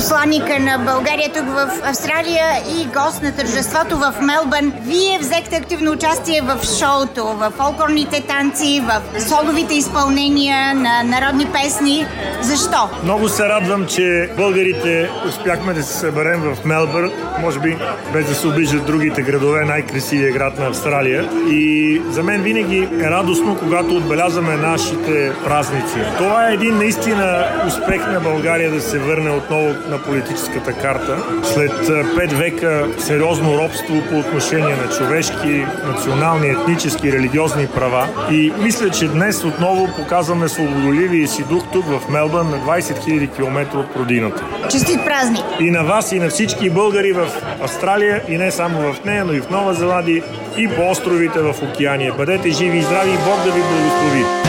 посланника на България тук в Австралия и гост на тържеството в Мелбърн. Вие взехте активно участие в шоуто, в фолклорните танци, в соловите изпълнения на народни песни. Защо? Много се радвам, че българите успяхме да се съберем в Мелбърн, може би без да се обиждат другите градове, най-красивия град на Австралия. И за мен винаги е радостно, когато отбелязваме нашите празници. Това е един наистина успех на България да се върне отново на политическата карта. След пет века сериозно робство по отношение на човешки, национални, етнически, религиозни права. И мисля, че днес отново показваме свободоливия си дух тук в Мелбърн на 20 000 км от родината. Честит празник! И на вас, и на всички българи в Австралия, и не само в нея, но и в Нова Зеландия, и по островите в океания. Бъдете живи и здрави и Бог да ви благослови!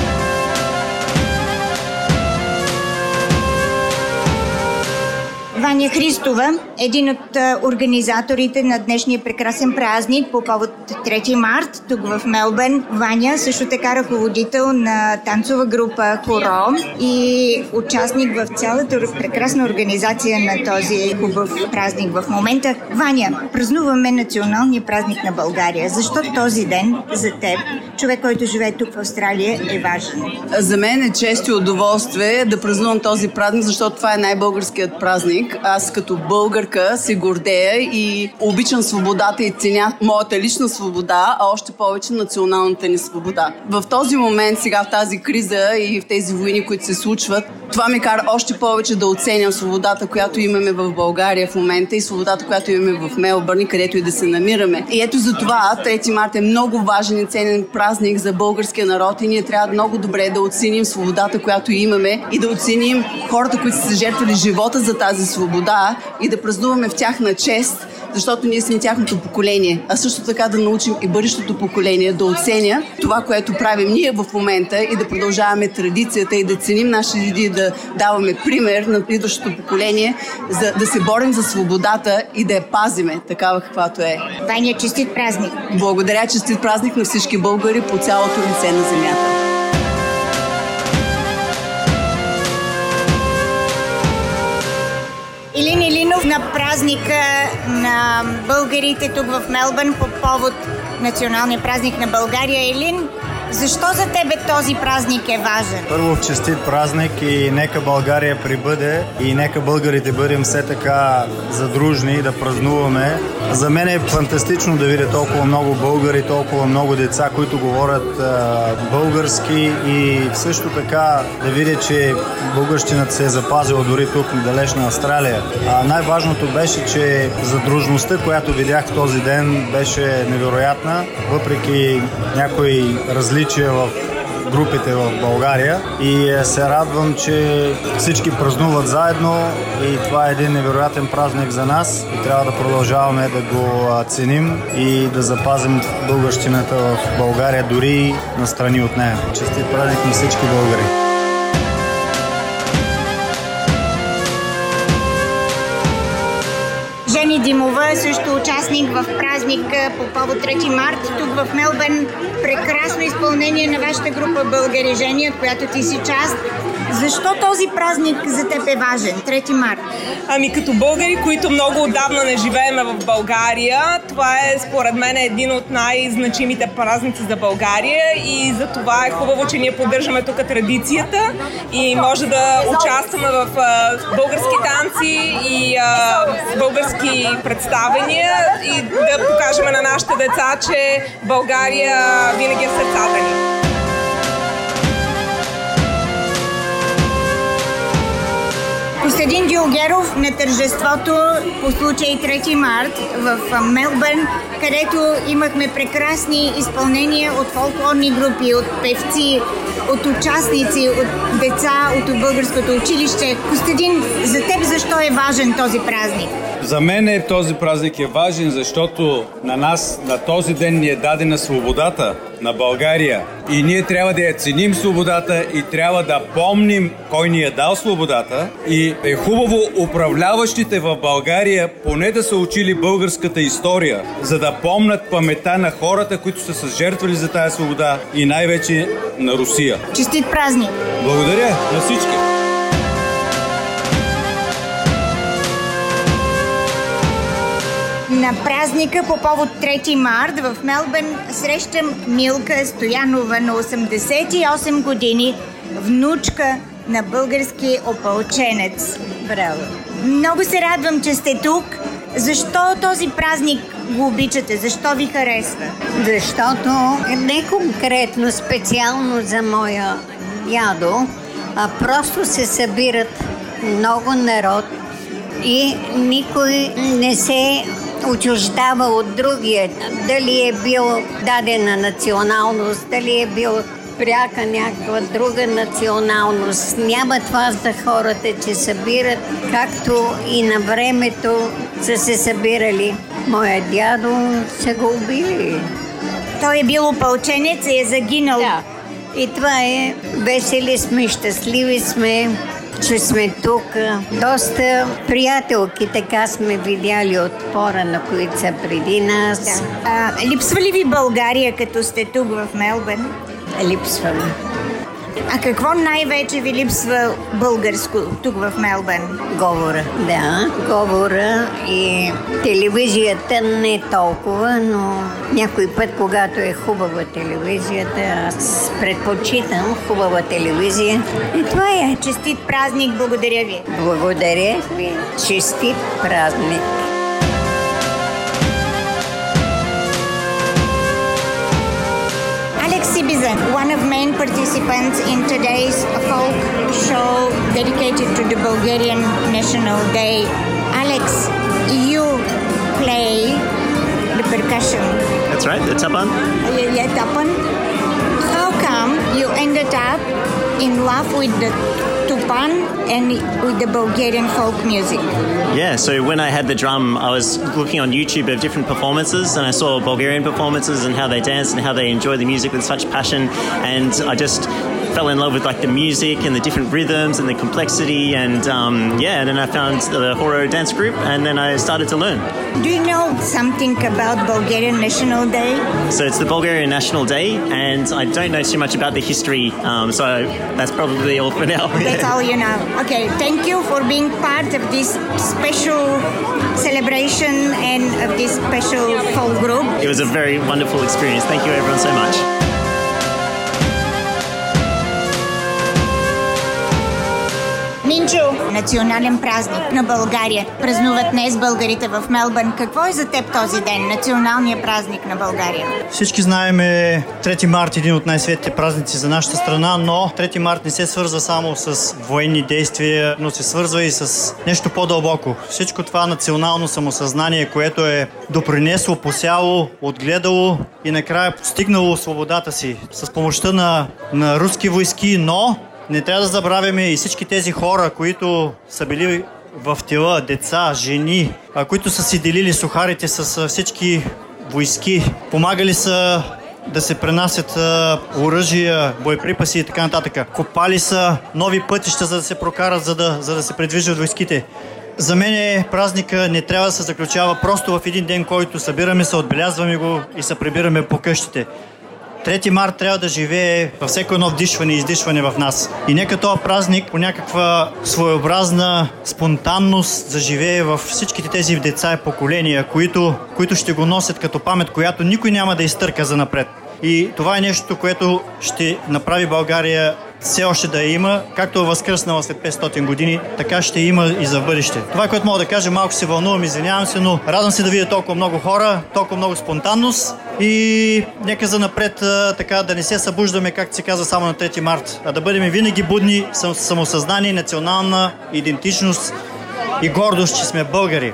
Ваня Христова, един от организаторите на днешния прекрасен празник по повод 3 март, тук в Мелбърн. Ваня също така ръководител на танцова група Хоро и участник в цялата прекрасна организация на този хубав празник в момента. Ваня, празнуваме националния празник на България. Защо този ден за теб, човек, който живее тук в Австралия, е важен? За мен е чест и удоволствие да празнувам този празник, защото това е най-българският празник аз като българка се гордея и обичам свободата и ценя моята лична свобода, а още повече националната ни свобода. В този момент, сега в тази криза и в тези войни, които се случват, това ми кара още повече да оценям свободата, която имаме в България в момента и свободата, която имаме в Мелбърн, където и да се намираме. И ето за това 3 марта е много важен и ценен празник за българския народ и ние трябва много добре да оценим свободата, която имаме и да оценим хората, които са жертвали живота за тази свобода и да празнуваме в тяхна чест защото ние сме тяхното поколение, а също така да научим и бъдещото поколение да оценя това, което правим ние в момента и да продължаваме традицията и да ценим нашите деди, да даваме пример на идващото поколение, за да се борим за свободата и да я пазиме такава каквато е. Ваня, честит празник! Благодаря, честит празник на всички българи по цялото лице на земята. На празника на българите тук в Мелбърн по повод националния празник на България. Илин, защо за тебе този празник е важен? Първо, честит празник и нека България прибъде и нека българите бъдем все така задружни да празнуваме. За мен е фантастично да видя толкова много българи, толкова много деца, които говорят а, български и също така да видя, че българщината се е запазила дори тук, далеч на Австралия. А най-важното беше, че задружността, която видях този ден, беше невероятна, въпреки някои различия различия в групите в България и се радвам, че всички празнуват заедно и това е един невероятен празник за нас и трябва да продължаваме да го ценим и да запазим българщината в България дори на страни от нея. Честит празник на всички българи! Димова също участник в празник по повод 3 март тук в Мелбърн. Прекрасно изпълнение на вашата група Българи Жени, от която ти си част. Защо този празник за теб е важен, 3 март? Ами като българи, които много отдавна не живееме в България, това е според мен един от най-значимите празници за България и за това е хубаво, че ние поддържаме тук традицията и може да участваме в български танци и български представения и да покажем на нашите деца, че България винаги е в сърцата ни. Костадин Дюлгеров на тържеството по случай 3 март в Мелбърн, където имахме прекрасни изпълнения от фолклорни групи, от певци, от участници, от деца от българското училище. Костадин, за теб защо е важен този празник? За мен е, този празник е важен, защото на нас на този ден ни е дадена свободата на България. И ние трябва да я ценим свободата и трябва да помним кой ни е дал свободата. И е хубаво управляващите в България поне да са учили българската история, за да помнат памета на хората, които са се жертвали за тази свобода и най-вече на Русия. Честит празник! Благодаря на всички! На празника по повод 3 март в Мелбърн срещам Милка Стоянова на 88 години, внучка на български опълченец. Браво! Много се радвам, че сте тук. Защо този празник го обичате? Защо ви харесва? Защото не конкретно, специално за моя дядо, а просто се събират много народ и никой не се отчуждава от другия. Дали е бил дадена националност, дали е бил пряка някаква друга националност. Няма това за хората, че събират, както и на времето са се събирали. Моя дядо са го убили. Той е бил опълченец и е загинал. Да. И това е, весели сме, щастливи сме, че сме тук. Доста приятелки така сме видяли от пора, на които са преди нас. А, липсва ли ви България, като сте тук в Мелбърн? Липсваме. А какво най-вече ви липсва българско тук в Мелбърн? Говора. Да, говора и телевизията не толкова, но някой път, когато е хубава телевизията, аз предпочитам хубава телевизия. И това е. Честит празник, благодаря ви. Благодаря ви. Честит празник. Alex Sibizan, one of main participants in today's folk show dedicated to the Bulgarian National Day. Alex, you play the percussion. That's right, the tapan. Uh, yeah, yeah, tapan. How come you ended up in love with the tupan and with the Bulgarian folk music? Yeah, so when I had the drum, I was looking on YouTube of different performances and I saw Bulgarian performances and how they dance and how they enjoy the music with such passion. And I just fell in love with like the music and the different rhythms and the complexity. And um, yeah, and then I found the Horo dance group and then I started to learn. Do you know something about Bulgarian National Day? So it's the Bulgarian National Day, and I don't know too much about the history, um, so that's probably all for now. That's all you know. Okay, thank you for being part of this special celebration and of this special folk group. It was a very wonderful experience. Thank you, everyone, so much. Национален празник на България. Празнуват днес българите в Мелбърн. Какво е за теб този ден, националния празник на България? Всички знаем 3 март един от най-светите празници за нашата страна, но 3 март не се свързва само с военни действия, но се свързва и с нещо по-дълбоко. Всичко това национално самосъзнание, което е допринесло, посяло, отгледало и накрая постигнало свободата си с помощта на, на руски войски, но не трябва да забравяме и всички тези хора, които са били в тела, деца, жени, които са си делили сухарите с всички войски, помагали са да се пренасят оръжия, боеприпаси и така нататък. Копали са нови пътища, за да се прокарат, за да, за да се предвижат войските. За мен е празника не трябва да се заключава просто в един ден, който събираме се, отбелязваме го и се прибираме по къщите. 3 март трябва да живее във всеко едно вдишване и издишване в нас. И нека този празник по някаква своеобразна спонтанност заживее във всичките тези деца и поколения, които, които ще го носят като памет, която никой няма да изтърка за напред. И това е нещо, което ще направи България все още да я има, както е възкръснала след 500 години, така ще има и за бъдеще. Това, което мога да кажа, малко се вълнувам, извинявам се, но радвам се да видя толкова много хора, толкова много спонтанност и нека за напред така да не се събуждаме, както се казва, само на 3 март, а да бъдем винаги будни, самосъзнание, национална идентичност и гордост, че сме българи.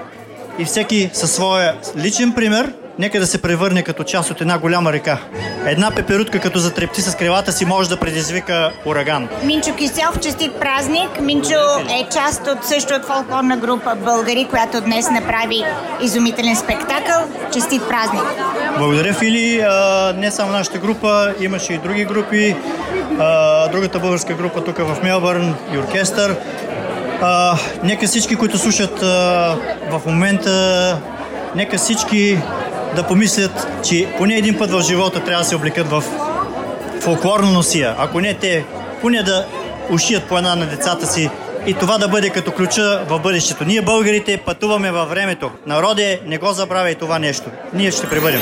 И всеки със своя личен пример нека да се превърне като част от една голяма река. Една пеперутка като затрепти с крилата си може да предизвика ураган. Минчо Киселов, честит празник. Минчо е част от също от фолклорна група Българи, която днес направи изумителен спектакъл. Честит празник! Благодаря, Фили. А, не само нашата група, имаше и други групи. А, другата българска група тук в Мелбърн и оркестър. А, нека всички, които слушат а, в момента, нека всички да помислят, че поне един път в живота трябва да се облекат в фолклорна носия. Ако не те, поне да ушият по една на децата си и това да бъде като ключа в бъдещето. Ние българите пътуваме във времето. Народе, не го забравяй това нещо. Ние ще прибъдем.